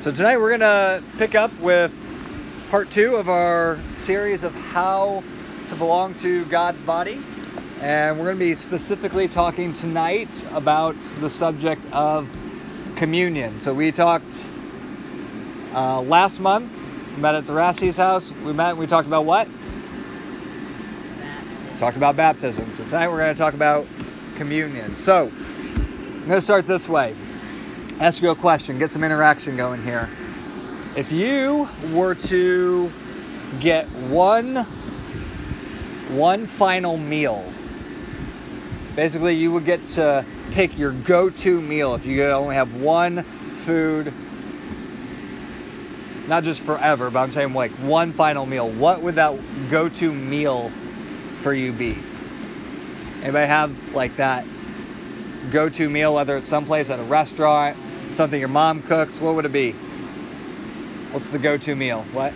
So tonight we're gonna pick up with part two of our series of how to belong to God's body. And we're gonna be specifically talking tonight about the subject of communion. So we talked uh, last month, we met at the Rassi's house. We met and we talked about what? Talked about baptism. So tonight we're gonna talk about communion. So I'm gonna start this way ask you a question, get some interaction going here. If you were to get one one final meal, basically you would get to pick your go-to meal if you could only have one food not just forever, but I'm saying like one final meal. What would that go-to meal for you be? Anybody have like that go-to meal, whether it's someplace at a restaurant, something your mom cooks, what would it be? What's the go-to meal? What?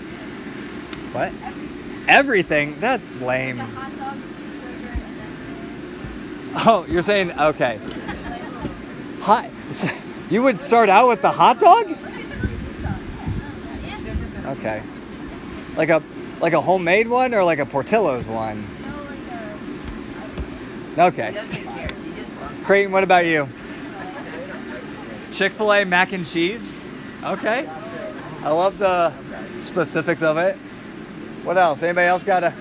What? Everything? That's lame. Oh, you're saying okay. Hot. You would start out with the hot dog? Okay. Like a like a homemade one or like a Portillo's one? Okay. Creighton, what about you? Chick fil A mac and cheese? Okay. I love the specifics of it. What else? Anybody else got a.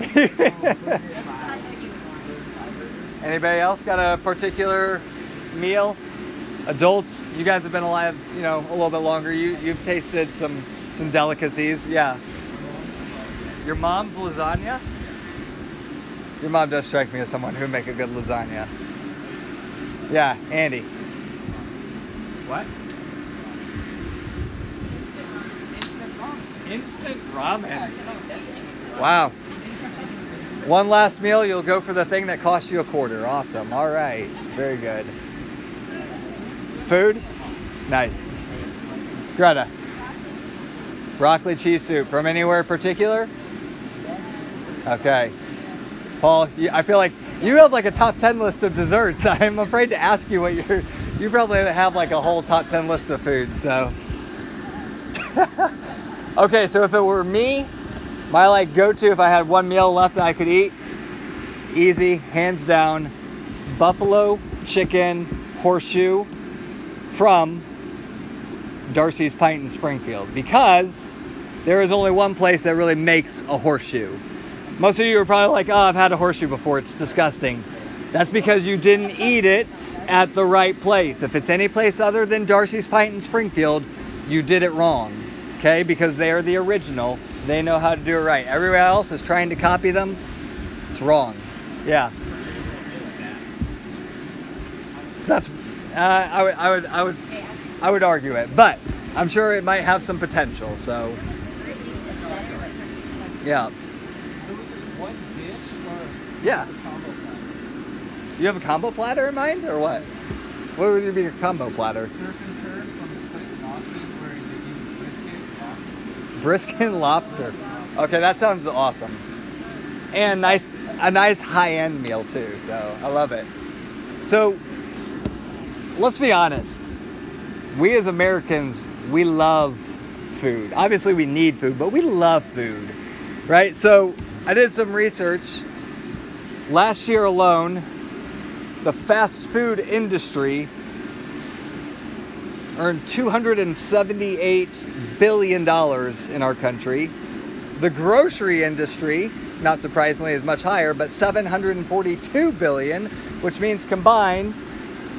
Anybody else got a particular meal? Adults, you guys have been alive, you know, a little bit longer. You you've tasted some some delicacies, yeah. Your mom's lasagna? Your mom does strike me as someone who would make a good lasagna. Yeah, Andy. What? Instant ramen. Wow. One last meal, you'll go for the thing that costs you a quarter. Awesome. All right. Very good. Food? Nice. Greta. Broccoli cheese soup. From anywhere particular? Okay. Paul, I feel like you have like a top 10 list of desserts. I'm afraid to ask you what you're. You probably have like a whole top 10 list of foods, so. okay, so if it were me, my like go to if I had one meal left that I could eat, easy, hands down, buffalo chicken horseshoe from D'Arcy's Pint in Springfield because there is only one place that really makes a horseshoe. Most of you are probably like, oh, I've had a horseshoe before, it's disgusting. That's because you didn't eat it at the right place. If it's any place other than D'Arcy's Pint in Springfield, you did it wrong. Okay? Because they are the original. They know how to do it right. Everywhere else is trying to copy them. It's wrong. Yeah. So that's uh, I would I would I would I would argue it, but I'm sure it might have some potential. So yeah. Yeah. You have a combo platter in mind, or what? What would be your combo platter? Surf and turf from this place in Austin where brisket, lobster. Brisket and lobster. Okay, that sounds awesome. And nice, a nice high-end meal too. So I love it. So let's be honest. We as Americans, we love food. Obviously, we need food, but we love food, right? So I did some research Last year alone, the fast food industry earned $278 billion in our country. The grocery industry, not surprisingly, is much higher, but 742 billion, which means combined,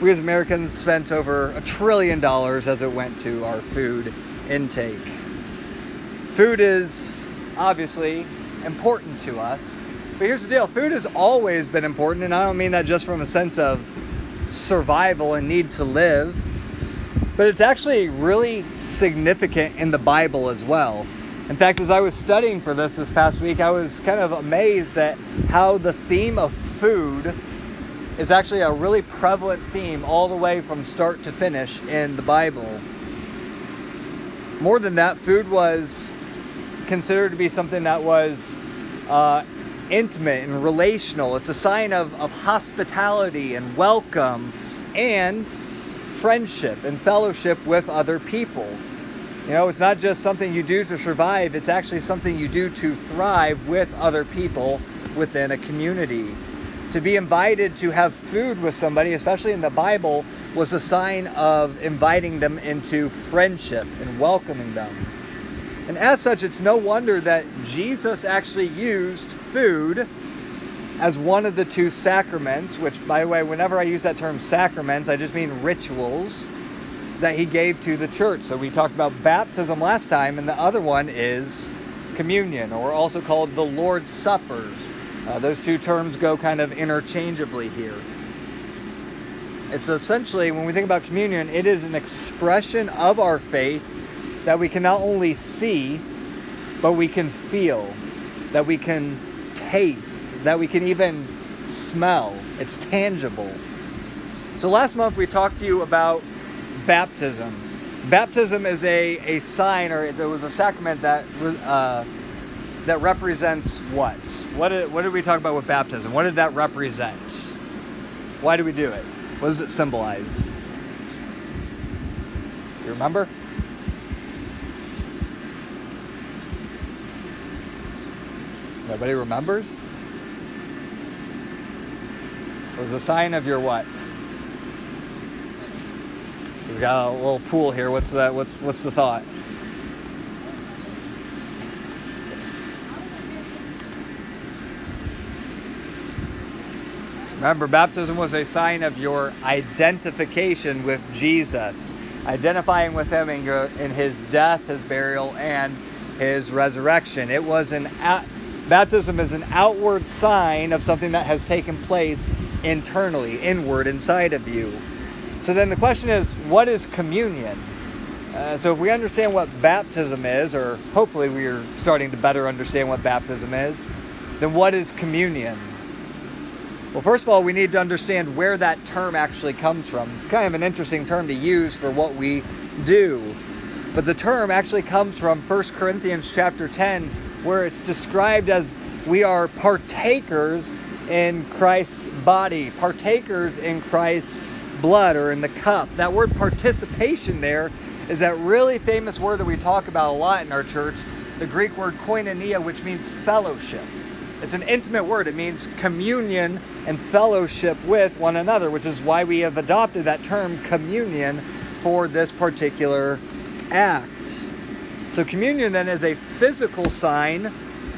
we as Americans spent over a trillion dollars as it went to our food intake. Food is obviously important to us but here's the deal food has always been important, and I don't mean that just from a sense of survival and need to live, but it's actually really significant in the Bible as well. In fact, as I was studying for this this past week, I was kind of amazed at how the theme of food is actually a really prevalent theme all the way from start to finish in the Bible. More than that, food was considered to be something that was uh, intimate and relational. It's a sign of, of hospitality and welcome and friendship and fellowship with other people. You know, it's not just something you do to survive, it's actually something you do to thrive with other people within a community. To be invited to have food with somebody, especially in the Bible, was a sign of inviting them into friendship and welcoming them. And as such, it's no wonder that Jesus actually used food as one of the two sacraments, which, by the way, whenever I use that term sacraments, I just mean rituals that he gave to the church. So we talked about baptism last time, and the other one is communion, or also called the Lord's Supper. Uh, those two terms go kind of interchangeably here. It's essentially, when we think about communion, it is an expression of our faith that we can not only see, but we can feel, that we can taste, that we can even smell. It's tangible. So last month we talked to you about baptism. Baptism is a, a sign, or it was a sacrament that uh, that represents what? What did, what did we talk about with baptism? What did that represent? Why do we do it? What does it symbolize? You remember? Nobody remembers? It was a sign of your what? He's got a little pool here. What's that? What's what's the thought? Remember, baptism was a sign of your identification with Jesus, identifying with Him in, your, in His death, His burial, and His resurrection. It was an baptism is an outward sign of something that has taken place internally, inward, inside of you. So then the question is, what is communion? Uh, so if we understand what baptism is, or hopefully we are starting to better understand what baptism is, then what is communion? Well, first of all, we need to understand where that term actually comes from. It's kind of an interesting term to use for what we do. But the term actually comes from 1 Corinthians chapter 10, where it's described as we are partakers in Christ's body, partakers in Christ's blood or in the cup. That word participation there is that really famous word that we talk about a lot in our church, the Greek word koinonia, which means fellowship. It's an intimate word. It means communion and fellowship with one another, which is why we have adopted that term communion for this particular act. So, communion then is a physical sign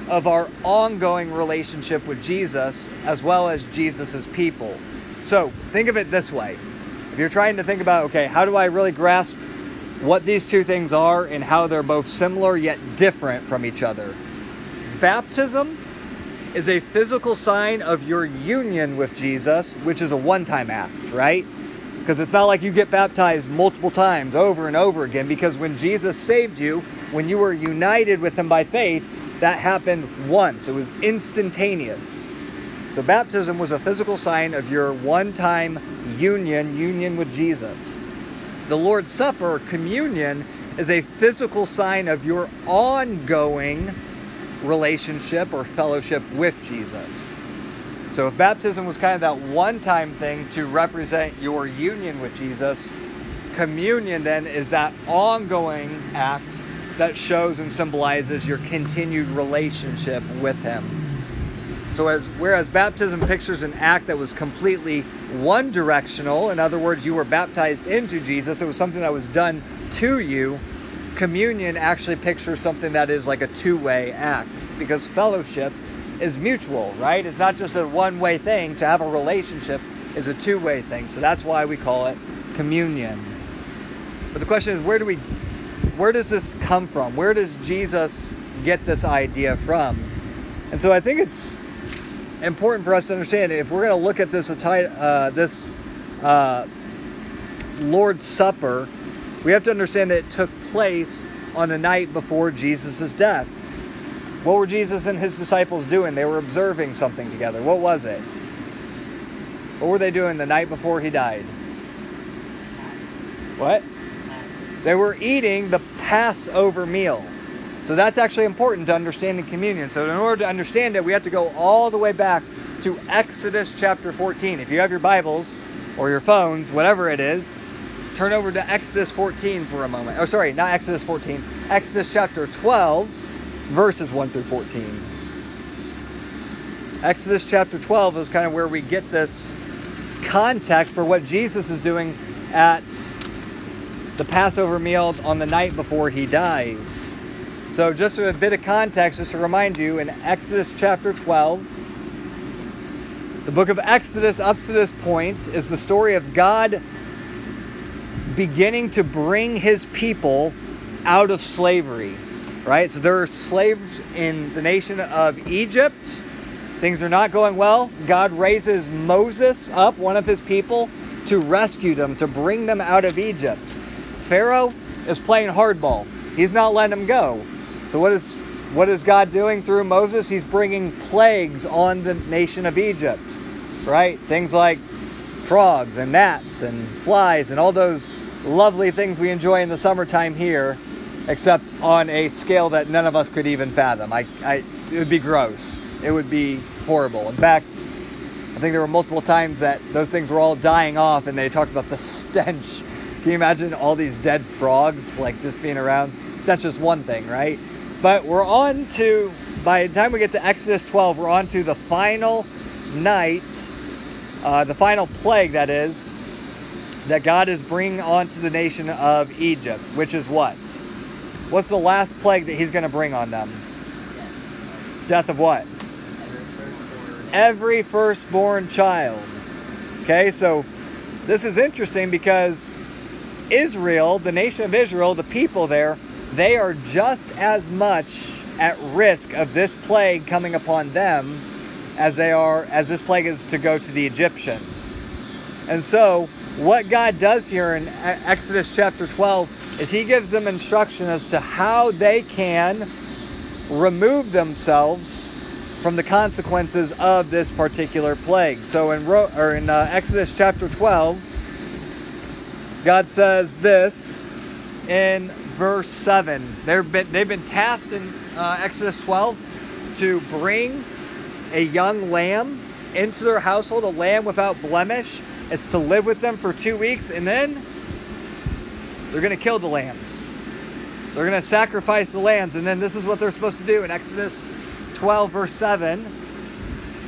of our ongoing relationship with Jesus as well as Jesus' people. So, think of it this way. If you're trying to think about, okay, how do I really grasp what these two things are and how they're both similar yet different from each other? Baptism is a physical sign of your union with Jesus, which is a one time act, right? Because it's not like you get baptized multiple times over and over again, because when Jesus saved you, when you were united with Him by faith, that happened once. It was instantaneous. So, baptism was a physical sign of your one time union, union with Jesus. The Lord's Supper, communion, is a physical sign of your ongoing relationship or fellowship with Jesus. So if baptism was kind of that one time thing to represent your union with Jesus, communion then is that ongoing act that shows and symbolizes your continued relationship with Him. So as whereas baptism pictures an act that was completely one directional, in other words, you were baptized into Jesus, it was something that was done to you communion actually pictures something that is like a two-way act because fellowship is mutual, right? It's not just a one-way thing. To have a relationship is a two-way thing. So that's why we call it communion. But the question is where do we where does this come from? Where does Jesus get this idea from? And so I think it's important for us to understand if we're going to look at this uh, this uh, Lord's Supper, we have to understand that it took place on the night before Jesus' death. What were Jesus and his disciples doing? They were observing something together. What was it? What were they doing the night before he died? What? They were eating the Passover meal. So that's actually important to understanding communion. So in order to understand it, we have to go all the way back to Exodus chapter 14. If you have your Bibles or your phones, whatever it is, turn over to Exodus 14 for a moment. Oh, sorry, not Exodus 14. Exodus chapter 12, verses 1 through 14. Exodus chapter 12 is kind of where we get this context for what Jesus is doing at the Passover meal on the night before he dies. So, just a bit of context, just to remind you, in Exodus chapter 12, the book of Exodus up to this point is the story of God beginning to bring his people out of slavery, right? So there are slaves in the nation of Egypt. Things are not going well. God raises Moses up, one of his people, to rescue them, to bring them out of Egypt. Pharaoh is playing hardball. He's not letting them go. So what is what is God doing through Moses? He's bringing plagues on the nation of Egypt. Right? Things like frogs and gnats and flies and all those lovely things we enjoy in the summertime here, except on a scale that none of us could even fathom. I, I, it would be gross. It would be horrible. In fact, I think there were multiple times that those things were all dying off and they talked about the stench. Can you imagine all these dead frogs like just being around? That's just one thing, right? But we're on to, by the time we get to Exodus 12, we're on to the final night, uh, the final plague that is, that God is bringing onto the nation of Egypt, which is what? What's the last plague that he's going to bring on them? Death of what? Every firstborn child. Okay, so this is interesting because Israel, the nation of Israel, the people there, they are just as much at risk of this plague coming upon them as they are as this plague is to go to the Egyptians. And so what God does here in Exodus chapter 12 is he gives them instruction as to how they can remove themselves from the consequences of this particular plague. So in, or in uh, Exodus chapter 12, God says this in verse 7. They've been, they've been tasked in uh, Exodus 12 to bring a young lamb into their household, a lamb without blemish it's to live with them for two weeks, and then they're going to kill the lambs. They're going to sacrifice the lambs, and then this is what they're supposed to do in Exodus 12, verse 7.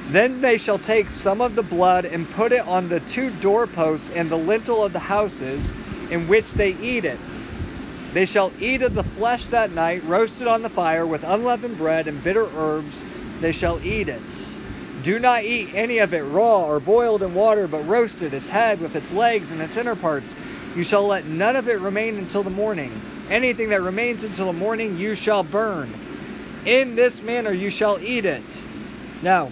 Then they shall take some of the blood and put it on the two doorposts and the lintel of the houses in which they eat it. They shall eat of the flesh that night, roasted on the fire with unleavened bread and bitter herbs. They shall eat it. Do not eat any of it raw or boiled in water, but roasted, its head with its legs and its inner parts. You shall let none of it remain until the morning. Anything that remains until the morning you shall burn. In this manner you shall eat it. Now,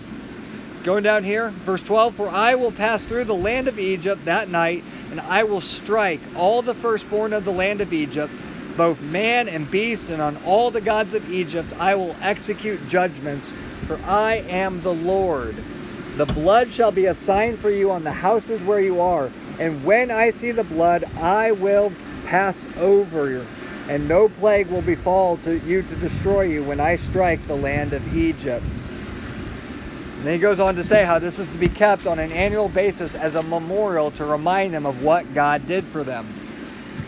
going down here, verse 12 For I will pass through the land of Egypt that night, and I will strike all the firstborn of the land of Egypt, both man and beast, and on all the gods of Egypt I will execute judgments for I am the Lord. The blood shall be a sign for you on the houses where you are, and when I see the blood, I will pass over you, and no plague will befall to you to destroy you when I strike the land of Egypt. And then he goes on to say how this is to be kept on an annual basis as a memorial to remind them of what God did for them.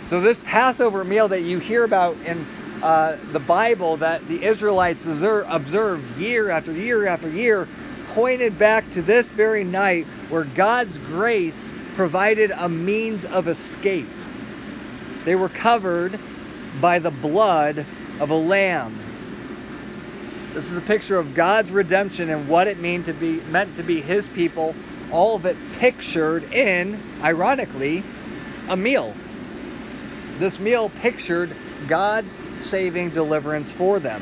So this Passover meal that you hear about in uh, the Bible that the Israelites observed year after year after year pointed back to this very night where God's grace provided a means of escape. They were covered by the blood of a lamb. This is a picture of God's redemption and what it meant to be meant to be his people, all of it pictured in, ironically, a meal. This meal pictured God's saving deliverance for them.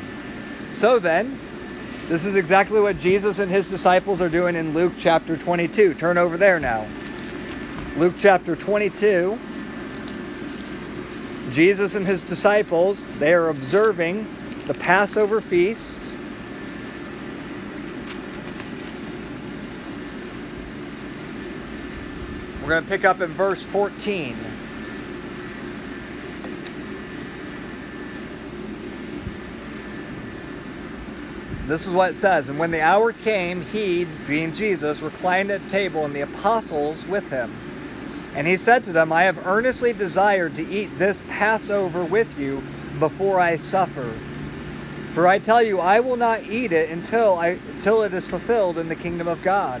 So then, this is exactly what Jesus and his disciples are doing in Luke chapter 22. Turn over there now. Luke chapter 22. Jesus and his disciples, they are observing the Passover feast. We're going to pick up in verse 14. This is what it says. And when the hour came, he, being Jesus, reclined at table, and the apostles with him. And he said to them, I have earnestly desired to eat this Passover with you before I suffer. For I tell you, I will not eat it until, I, until it is fulfilled in the kingdom of God.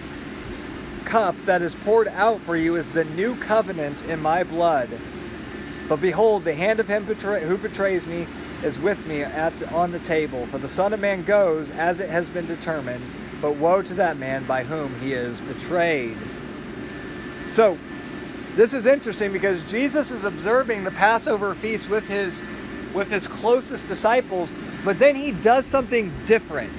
cup that is poured out for you is the new covenant in my blood. But behold, the hand of him who betrays me is with me at the, on the table. For the Son of Man goes as it has been determined, but woe to that man by whom he is betrayed. So, this is interesting because Jesus is observing the Passover feast with his with his closest disciples, but then he does something different.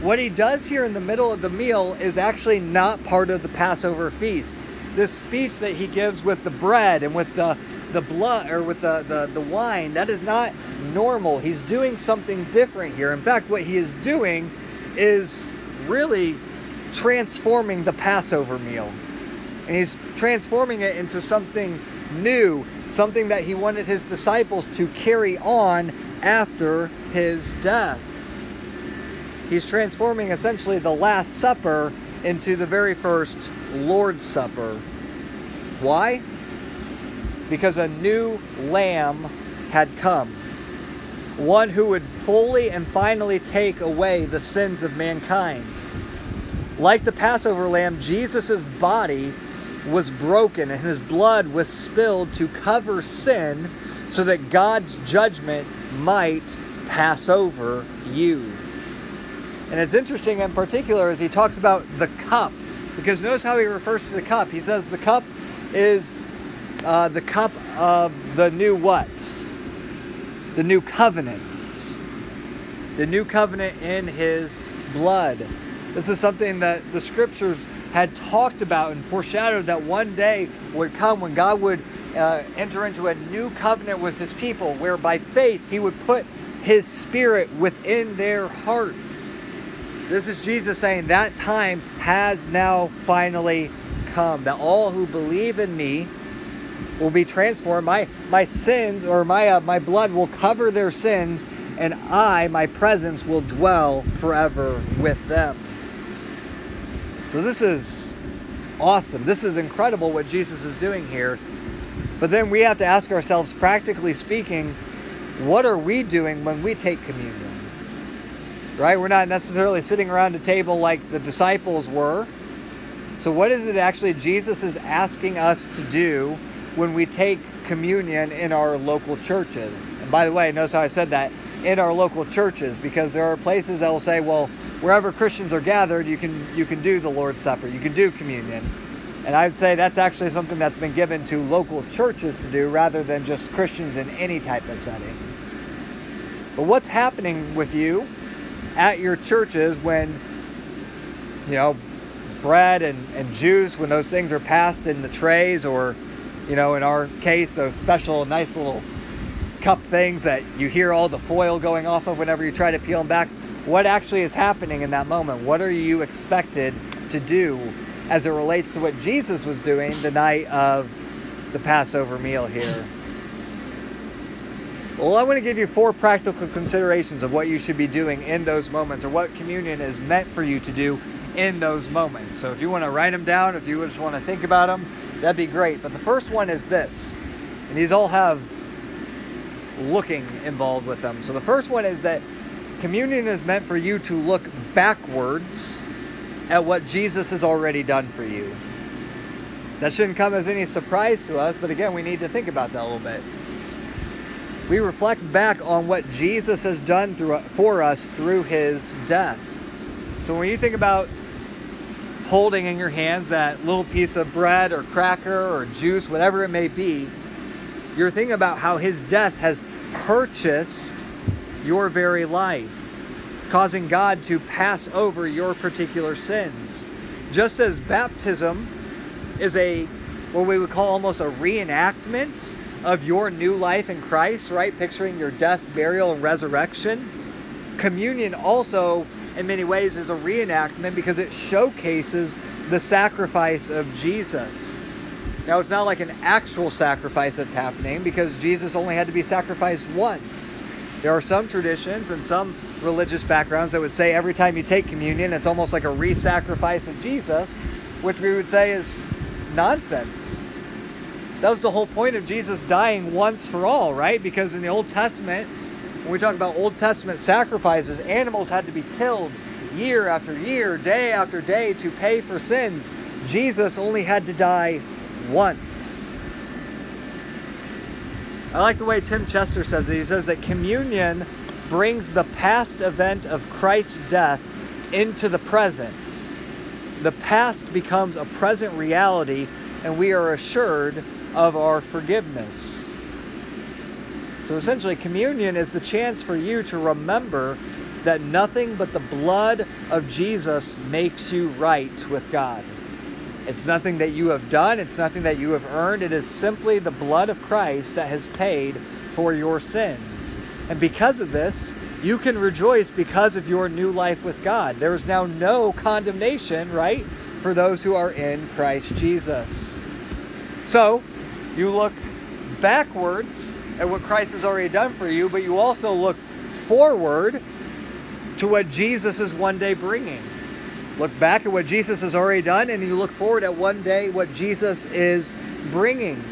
What he does here in the middle of the meal is actually not part of the Passover feast. This speech that he gives with the bread and with the the blood or with the, the, the wine, that is not normal. He's doing something different here. In fact, what he is doing is really transforming the Passover meal. And he's transforming it into something new, something that he wanted his disciples to carry on after his death. He's transforming essentially the Last Supper into the very first Lord's Supper. Why? because a new lamb had come. One who would fully and finally take away the sins of mankind. Like the Passover lamb, Jesus' body was broken and his blood was spilled to cover sin so that God's judgment might pass over you. And it's interesting in particular as he talks about the cup, because notice how he refers to the cup. He says the cup is uh, the cup of the new what? The new covenant. The new covenant in his blood. This is something that the scriptures had talked about and foreshadowed that one day would come when God would uh, enter into a new covenant with his people, where by faith he would put his spirit within their hearts. This is Jesus saying that time has now finally come, that all who believe in me will be transformed. My my sins or my uh, my blood will cover their sins, and I, my presence, will dwell forever with them. So this is awesome. This is incredible what Jesus is doing here. But then we have to ask ourselves, practically speaking, what are we doing when we take communion? Right? We're not necessarily sitting around a table like the disciples were. So, what is it actually Jesus is asking us to do when we take communion in our local churches. And by the way, notice how I said that in our local churches because there are places that will say, well, wherever Christians are gathered, you can you can do the Lord's Supper, you can do communion. And I would say that's actually something that's been given to local churches to do rather than just Christians in any type of setting. But what's happening with you at your churches when you know bread and, and juice when those things are passed in the trays or you know, in our case, those special, nice little cup things that you hear all the foil going off of whenever you try to peel them back. What actually is happening in that moment? What are you expected to do as it relates to what Jesus was doing the night of the Passover meal here? Well, I want to give you four practical considerations of what you should be doing in those moments or what communion is meant for you to do in those moments. So if you want to write them down, if you just want to think about them, that'd be great. But the first one is this, and these all have looking involved with them. So the first one is that communion is meant for you to look backwards at what Jesus has already done for you. That shouldn't come as any surprise to us, but again, we need to think about that a little bit. We reflect back on what Jesus has done through, for us through his death. So when you think about holding in your hands that little piece of bread or cracker or juice, whatever it may be, you're thinking about how his death has purchased your very life, causing God to pass over your particular sins. Just as baptism is a what we would call almost a reenactment of your new life in Christ, right? Picturing your death, burial, and resurrection. Communion also, in many ways, is a reenactment because it showcases the sacrifice of Jesus. Now, it's not like an actual sacrifice that's happening because Jesus only had to be sacrificed once. There are some traditions and some religious backgrounds that would say every time you take communion, it's almost like a re sacrifice of Jesus, which we would say is nonsense. That was the whole point of Jesus dying once for all, right? Because in the Old Testament, when we talk about Old Testament sacrifices, animals had to be killed year after year, day after day to pay for sins. Jesus only had to die once. I like the way Tim Chester says it. He says that communion brings the past event of Christ's death into the present. The past becomes a present reality, and we are assured of our forgiveness. So essentially, communion is the chance for you to remember that nothing but the blood of Jesus makes you right with God. It's nothing that you have done, it's nothing that you have earned. It is simply the blood of Christ that has paid for your sins. And because of this, you can rejoice because of your new life with God. There is now no condemnation, right, for those who are in Christ Jesus. So, you look backwards at what Christ has already done for you, but you also look forward to what Jesus is one day bringing. Look back at what Jesus has already done, and you look forward at one day what Jesus is bringing.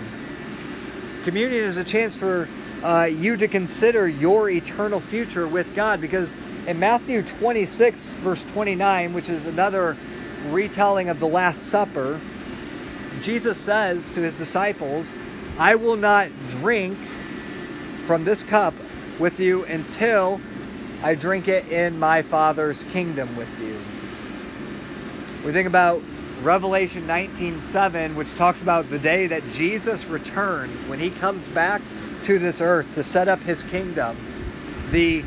Communion is a chance for uh, you to consider your eternal future with God because in Matthew 26, verse 29, which is another retelling of the Last Supper, Jesus says to his disciples, I will not drink from this cup with you until I drink it in my Father's kingdom with you. We think about Revelation 19:7, which talks about the day that Jesus returns when he comes back to this earth to set up his kingdom. The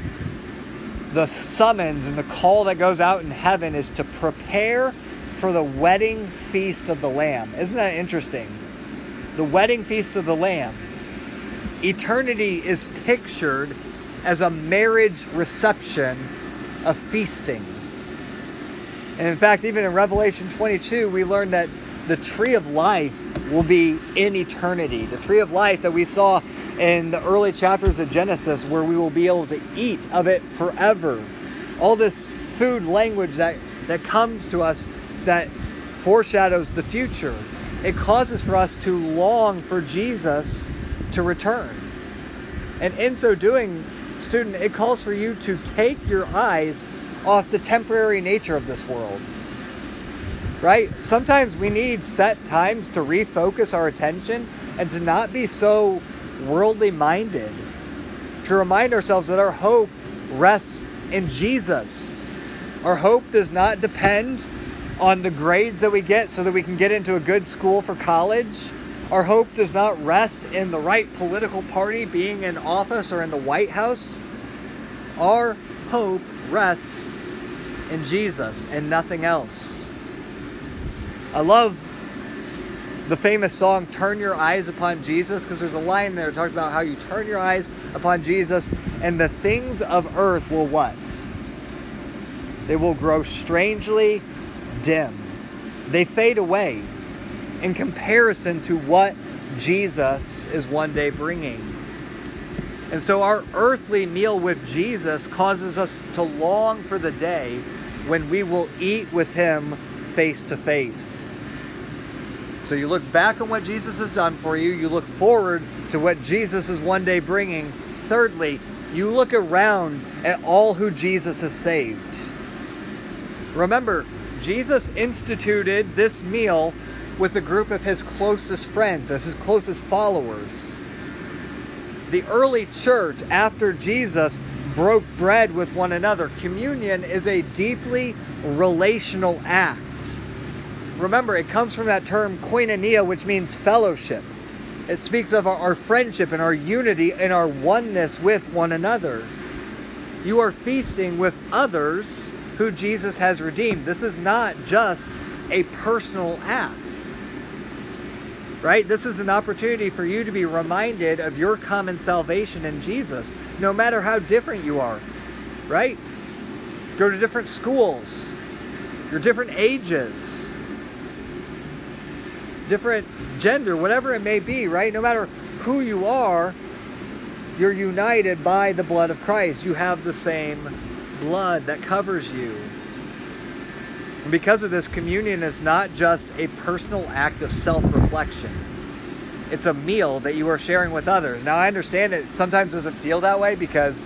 the summons and the call that goes out in heaven is to prepare for the wedding feast of the Lamb. Isn't that interesting? The wedding feast of the Lamb. Eternity is pictured as a marriage reception of feasting. And in fact, even in Revelation 22, we learn that the tree of life will be in eternity. The tree of life that we saw in the early chapters of Genesis, where we will be able to eat of it forever. All this food language that, that comes to us that foreshadows the future. It causes for us to long for Jesus to return. And in so doing, student, it calls for you to take your eyes off the temporary nature of this world. Right? Sometimes we need set times to refocus our attention and to not be so worldly minded. To remind ourselves that our hope rests in Jesus. Our hope does not depend on the grades that we get so that we can get into a good school for college. Our hope does not rest in the right political party being in office or in the White House. Our hope rests in Jesus and nothing else. I love the famous song Turn Your Eyes Upon Jesus because there's a line there that talks about how you turn your eyes upon Jesus and the things of earth will what? They will grow strangely dim. They fade away in comparison to what Jesus is one day bringing. And so our earthly meal with Jesus causes us to long for the day when we will eat with him face to face. So you look back on what Jesus has done for you, you look forward to what Jesus is one day bringing. Thirdly, you look around at all who Jesus has saved. Remember, Jesus instituted this meal with a group of his closest friends, as his closest followers. The early church, after Jesus, broke bread with one another. Communion is a deeply relational act. Remember, it comes from that term koinonia, which means fellowship. It speaks of our, friendship and our unity and our oneness with one another. You are feasting with others who Jesus has redeemed. This is not just a personal act. right? This is an opportunity for you to be reminded of your common salvation in Jesus, no matter how different you are, right? Go to different schools, your different ages, different gender, whatever it may be, right? No matter who you are, you're united by the blood of Christ. You have the same blood that covers you. And because of this, communion is not just a personal act of self reflection, it's a meal that you are sharing with others. Now, I understand it sometimes doesn't feel that way because,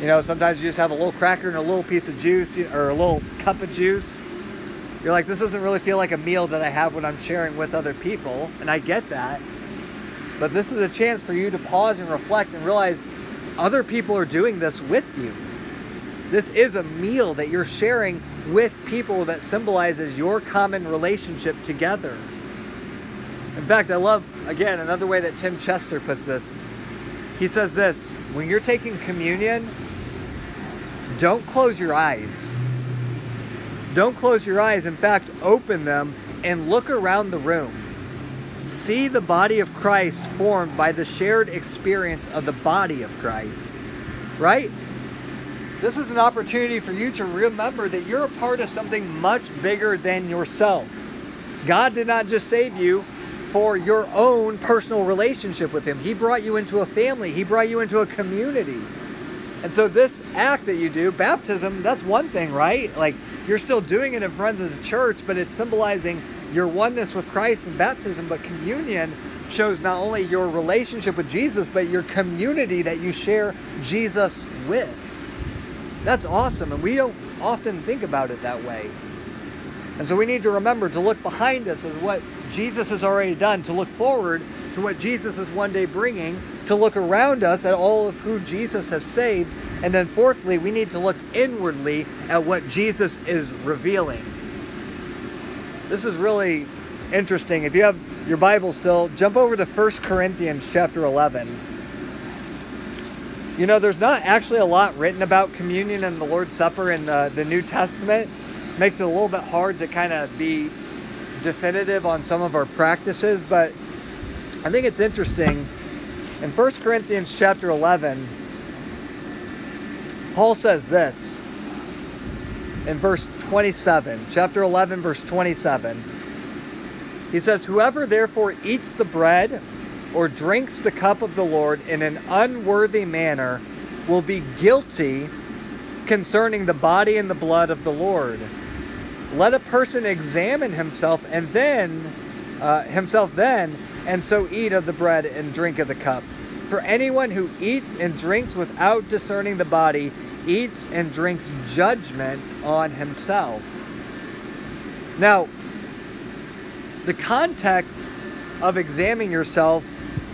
you know, sometimes you just have a little cracker and a little piece of juice or a little cup of juice. You're like, this doesn't really feel like a meal that I have when I'm sharing with other people. And I get that. But this is a chance for you to pause and reflect and realize other people are doing this with you. This is a meal that you're sharing with people that symbolizes your common relationship together. In fact, I love, again, another way that Tim Chester puts this. He says this when you're taking communion, don't close your eyes. Don't close your eyes. In fact, open them and look around the room. See the body of Christ formed by the shared experience of the body of Christ. Right? This is an opportunity for you to remember that you're a part of something much bigger than yourself. God did not just save you for your own personal relationship with Him, He brought you into a family, He brought you into a community. And so, this act that you do, baptism, that's one thing, right? Like, you're still doing it in front of the church, but it's symbolizing your oneness with Christ in baptism. But communion shows not only your relationship with Jesus, but your community that you share Jesus with. That's awesome, and we don't often think about it that way. And so we need to remember to look behind us as what Jesus has already done, to look forward to what Jesus is one day bringing, to look around us at all of who Jesus has saved, and then fourthly, we need to look inwardly at what Jesus is revealing. This is really interesting. If you have your Bible still, jump over to 1 Corinthians chapter 11. You know, there's not actually a lot written about communion and the Lord's Supper in the, the New Testament. Makes it a little bit hard to kind of be definitive on some of our practices, but I think it's interesting. In 1 Corinthians chapter 11, Paul says this in verse 27, chapter 11, verse 27. He says, Whoever therefore eats the bread or drinks the cup of the Lord in an unworthy manner will be guilty concerning the body and the blood of the Lord. Let a person examine himself and then uh, himself then, and so eat of the bread and drink of the cup. For anyone who eats and drinks without discerning the body eats and drinks judgment on himself. Now, the context of examining yourself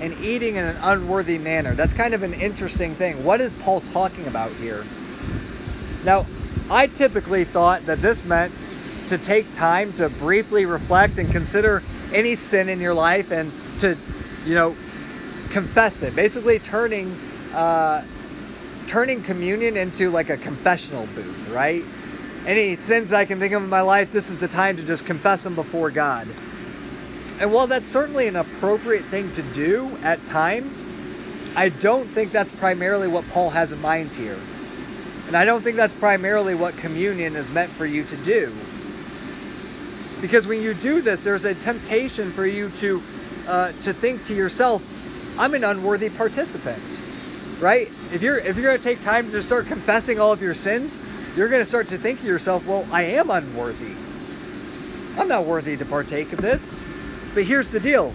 and eating in an unworthy manner. That's kind of an interesting thing. What is Paul talking about here? Now, I typically thought that this meant to take time to briefly reflect and consider any sin in your life and to, you know, confess it. Basically, turning uh, turning communion into like a confessional booth, right? Any sins I can think of in my life, this is the time to just confess them before God. And while that's certainly an appropriate thing to do at times, I don't think that's primarily what Paul has in mind here. And I don't think that's primarily what communion is meant for you to do. Because when you do this, there's a temptation for you to uh, to think to yourself, "I'm an unworthy participant." Right? If you're if you're going to take time to start confessing all of your sins, you're going to start to think to yourself, "Well, I am unworthy. I'm not worthy to partake of this." But here's the deal.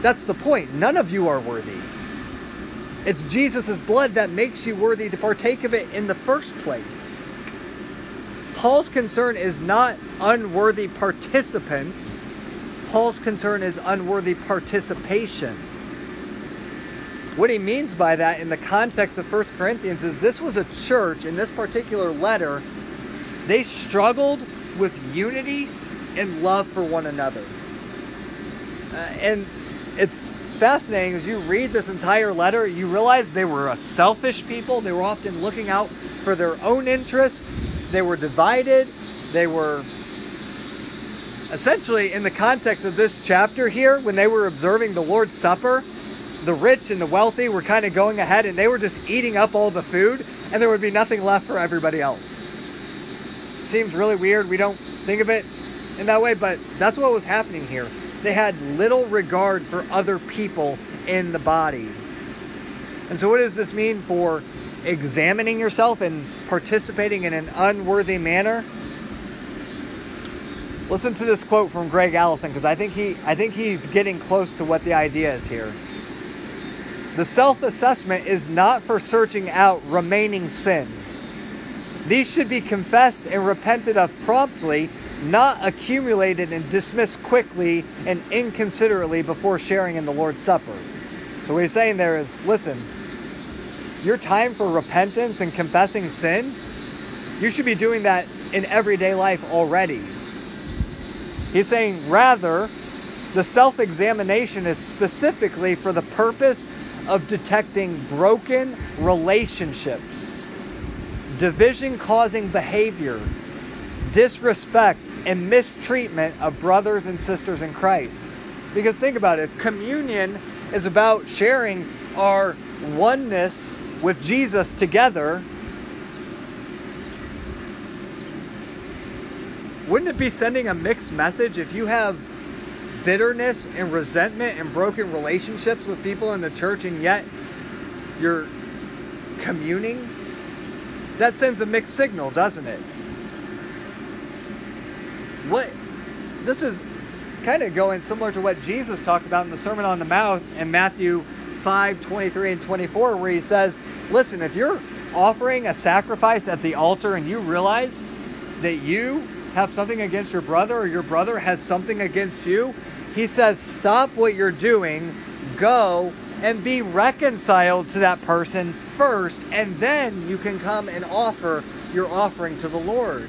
That's the point. None of you are worthy. It's Jesus' blood that makes you worthy to partake of it in the first place. Paul's concern is not unworthy participants. Paul's concern is unworthy participation. What he means by that in the context of 1 Corinthians is this was a church in this particular letter, they struggled with unity and love for one another. Uh, and it's fascinating as you read this entire letter, you realize they were a selfish people. They were often looking out for their own interests. They were divided. They were essentially, in the context of this chapter here, when they were observing the Lord's Supper, the rich and the wealthy were kind of going ahead and they were just eating up all the food, and there would be nothing left for everybody else. Seems really weird. We don't think of it in that way, but that's what was happening here. They had little regard for other people in the body. And so, what does this mean for examining yourself and participating in an unworthy manner? Listen to this quote from Gregg Allison because I think he I think he's getting close to what the idea is here. The self-assessment is not for searching out remaining sins. These should be confessed and repented of promptly, not accumulated and dismissed quickly and inconsiderately before sharing in the Lord's Supper. So what he's saying there is, listen, your time for repentance and confessing sin, you should be doing that in everyday life already. He's saying rather, the self examination is specifically for the purpose of detecting broken relationships, division causing behavior, disrespect, and mistreatment of brothers and sisters in Christ. Because think about it, communion is about sharing our oneness with Jesus together, wouldn't it be sending a mixed message if you have bitterness and resentment and broken relationships with people in the church and yet you're communing? That sends a mixed signal, doesn't it? What this is kind of going similar to what Jesus talked about in the Sermon on the Mount in Matthew 5 23 and 24, where he says, Listen, if you're offering a sacrifice at the altar and you realize that you have something against your brother or your brother has something against you, he says, Stop what you're doing, go and be reconciled to that person first, and then you can come and offer your offering to the Lord.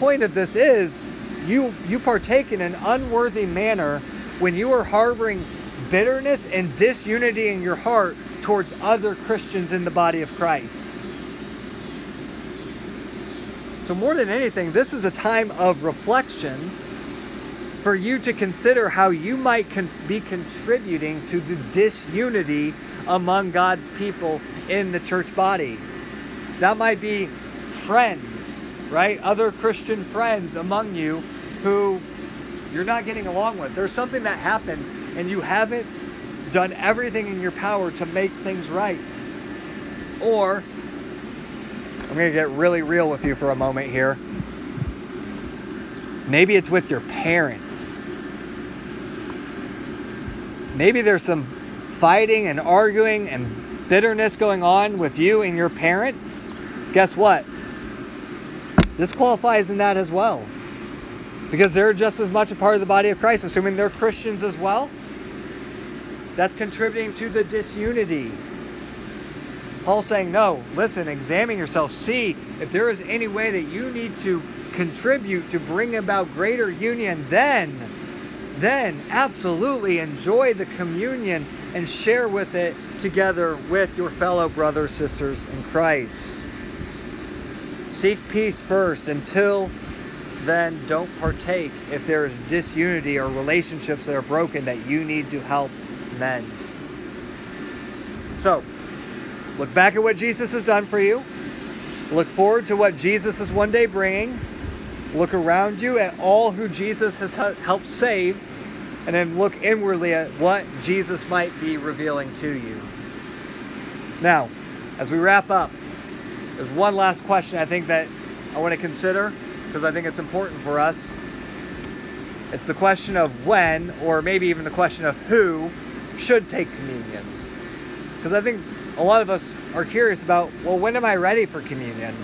Point of this is you you partake in an unworthy manner when you are harboring bitterness and disunity in your heart towards other Christians in the body of Christ. So, more than anything, this is a time of reflection for you to consider how you might con- be contributing to the disunity among God's people in the church body. That might be friends, right? Other Christian friends among you who you're not getting along with. There's something that happened and you haven't done everything in your power to make things right. Or, I'm going to get really real with you for a moment here. Maybe it's with your parents. Maybe there's some fighting and arguing and bitterness going on with you and your parents. Guess what? This qualifies in that as well. Because they're just as much a part of the body of Christ, assuming they're Christians as well that's contributing to the disunity. Paul's saying, no, listen, examine yourself. See if there is any way that you need to contribute to bring about greater union, then, then absolutely enjoy the communion and share with it together with your fellow brothers, sisters in Christ. Seek peace first. Until then, don't partake if there is disunity or relationships that are broken that you need to help mend. So, look back at what Jesus has done for you. Look forward to what Jesus is one day bringing. Look around you at all who Jesus has helped save. And then look inwardly at what Jesus might be revealing to you. Now, as we wrap up, there's one last question I think that I want to consider because I think it's important for us. It's the question of when, or maybe even the question of who, should take communion. Because I think a lot of us are curious about, well, when am I ready for communion?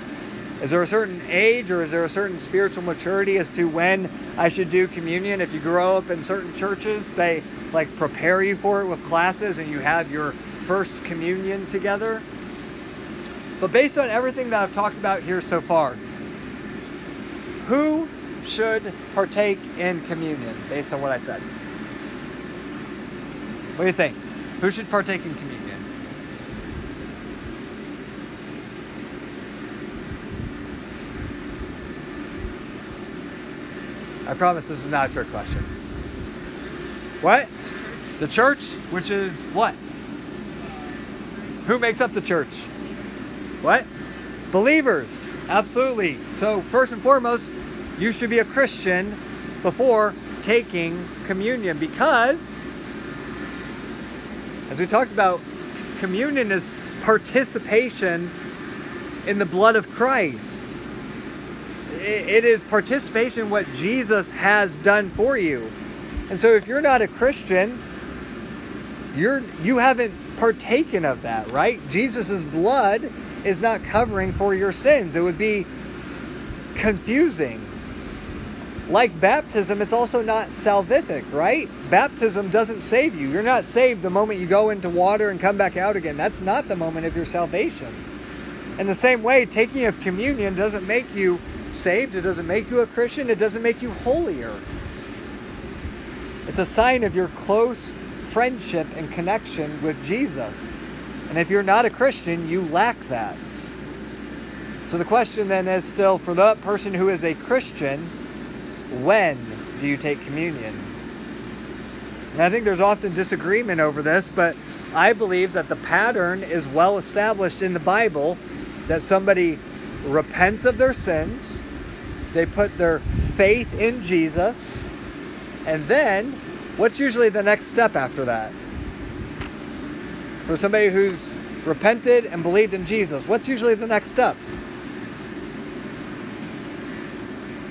Is there a certain age or is there a certain spiritual maturity as to when I should do communion? If you grow up in certain churches, they like prepare you for it with classes and you have your first communion together. But based on everything that I've talked about here so far, who should partake in communion based on what I said? What do you think? Who should partake in communion? I promise this is not a trick question. What? The church, which is what? Who makes up the church? What? Believers. Absolutely. So, first and foremost, you should be a Christian before taking communion because, as we talked about, communion is participation in the blood of Christ. It is participation in what Jesus has done for you. And so if you're not a Christian, you're you haven't partaken of that, right? Jesus' blood is not covering for your sins. It would be confusing. Like baptism, it's also not salvific, right? Baptism doesn't save you. You're not saved the moment you go into water and come back out again. That's not the moment of your salvation. In the same way, taking of communion doesn't make you saved, it doesn't make you a Christian, it doesn't make you holier. It's a sign of your close friendship and connection with Jesus. And if you're not a Christian, you lack that. So the question then is still for that person who is a Christian, when do you take communion? And I think there's often disagreement over this, but I believe that the pattern is well established in the Bible that somebody repents of their sins, they put their faith in Jesus, and then what's usually the next step after that? For somebody who's repented and believed in Jesus, what's usually the next step?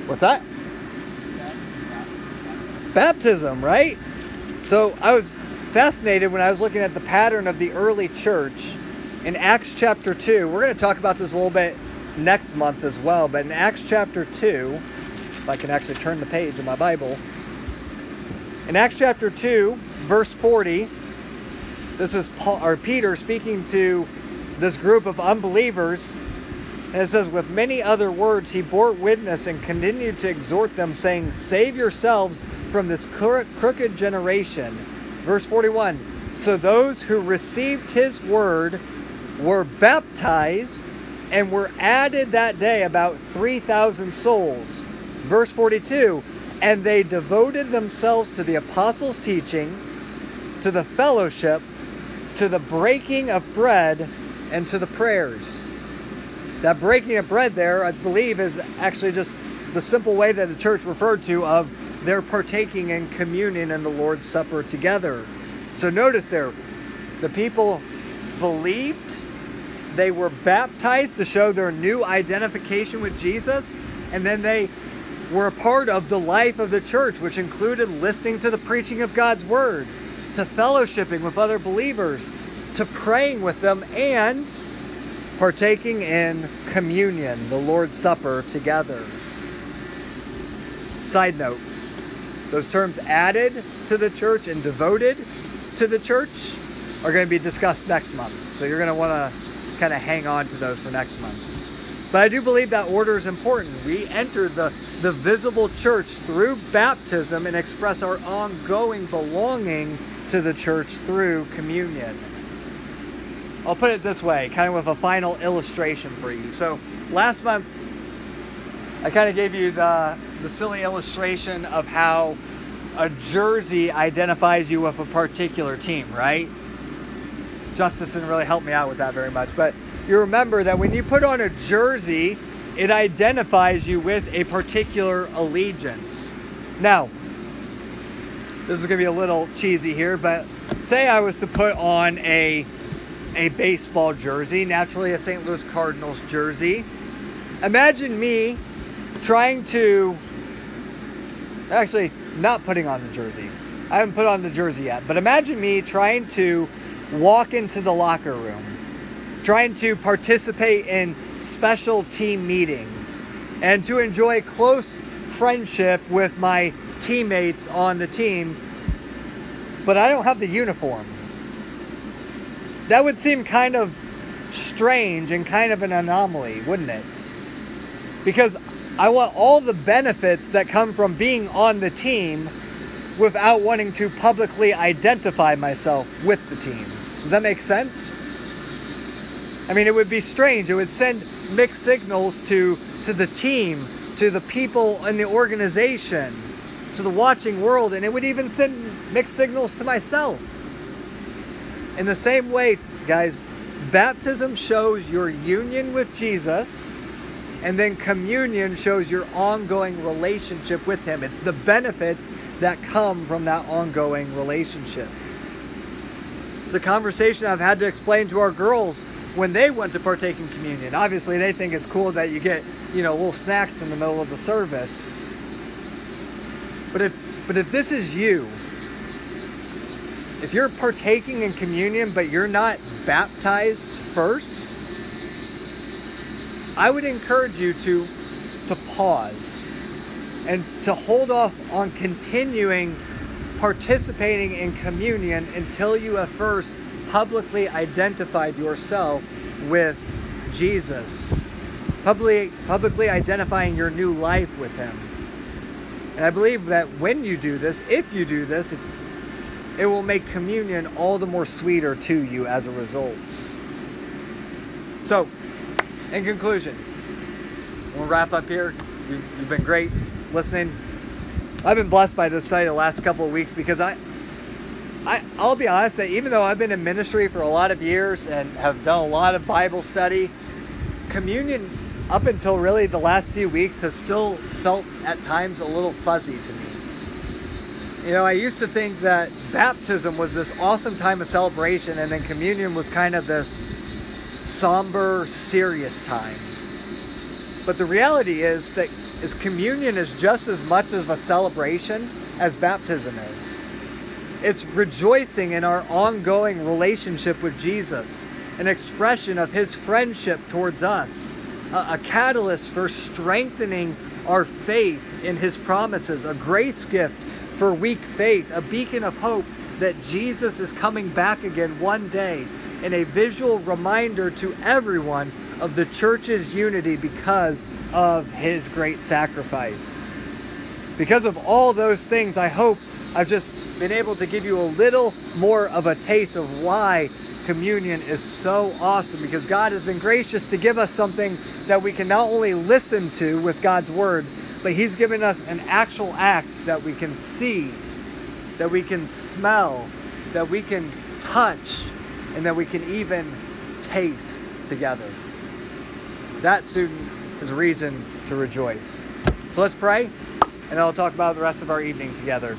What's that? Baptism, right? So I was fascinated when I was looking at the pattern of the early church in Acts chapter 2. We're going to talk about this a little bit next month as well, but in Acts chapter 2, if I can actually turn the page in my Bible, in Acts chapter 2, verse 40, this is Paul, or Peter speaking to this group of unbelievers. And it says, With many other words, he bore witness and continued to exhort them, saying, Save yourselves from this crooked generation. Verse 41 So those who received his word were baptized and were added that day about 3,000 souls. Verse 42 And they devoted themselves to the apostles' teaching, to the fellowship, to the breaking of bread, and to the prayers. That breaking of bread there, I believe, is actually just the simple way that the church referred to of their partaking in communion and the Lord's Supper together. So notice there, the people believed, they were baptized to show their new identification with Jesus, and then they were a part of the life of the church, which included listening to the preaching of God's word, to fellowshipping with other believers, to praying with them, and partaking in communion, the Lord's Supper together. Side note those terms added to the church and devoted to the church are going to be discussed next month. So you're going to want to kind of hang on to those for next month. But I do believe that order is important. We enter the, the visible church through baptism and express our ongoing belonging to the church through communion. I'll put it this way, kind of with a final illustration for you. So last month, I kind of gave you the, the silly illustration of how a jersey identifies you with a particular team, right? Justice didn't really help me out with that very much, but you remember that when you put on a jersey, it identifies you with a particular allegiance. Now, this is going to be a little cheesy here, but say I was to put on a a baseball jersey, naturally a St. Louis Cardinals jersey. Imagine me trying to actually not putting on the jersey. I haven't put on the jersey yet, but imagine me trying to walk into the locker room, trying to participate in special team meetings, and to enjoy close friendship with my teammates on the team, but I don't have the uniform. That would seem kind of strange and kind of an anomaly, wouldn't it? Because I want all the benefits that come from being on the team without wanting to publicly identify myself with the team. Does that make sense? I mean, it would be strange. It would send mixed signals to, to the team, to the people in the organization to the watching world, and it would even send mixed signals to myself. In the same way, guys, baptism shows your union with Jesus, and then communion shows your ongoing relationship with Him. It's the benefits that come from that ongoing relationship. It's a conversation I've had to explain to our girls when they went to partake in communion. Obviously, they think it's cool that you get, you know, little snacks in the middle of the service. But if but if this is you, if you're partaking in communion but you're not baptized first, I would encourage you to to pause and to hold off on continuing participating in communion until you have first publicly identified yourself with Jesus. Publicly, publicly identifying your new life with Him. And I believe that when you do this, if you do this, it, will make communion all the more sweeter to you as a result. So, in conclusion, we'll wrap up here. You've, you've been great listening. I've been blessed by this study the last couple of weeks because I, I, I'll be honest that even though I've been in ministry for a lot of years and have done a lot of Bible study, communion up until really the last few weeks has still felt at times a little fuzzy to me. You know, I used to think that baptism was this awesome time of celebration and then communion was kind of this somber, serious time. But the reality is that is communion is just as much of a celebration as baptism is. It's rejoicing in our ongoing relationship with Jesus, an expression of his friendship towards us, a, a catalyst for strengthening our faith in his promises, a grace gift for weak faith, a beacon of hope that Jesus is coming back again one day, and a visual reminder to everyone of the church's unity because of his great sacrifice. Because of all those things, I hope I've just been able to give you a little more of a taste of why communion is so awesome because God has been gracious to give us something that we can not only listen to with God's word, but He's given us an actual act that we can see, that we can smell, that we can touch, and that we can even taste together. That, student, is a reason to rejoice. So let's pray, and I'll talk about the rest of our evening together.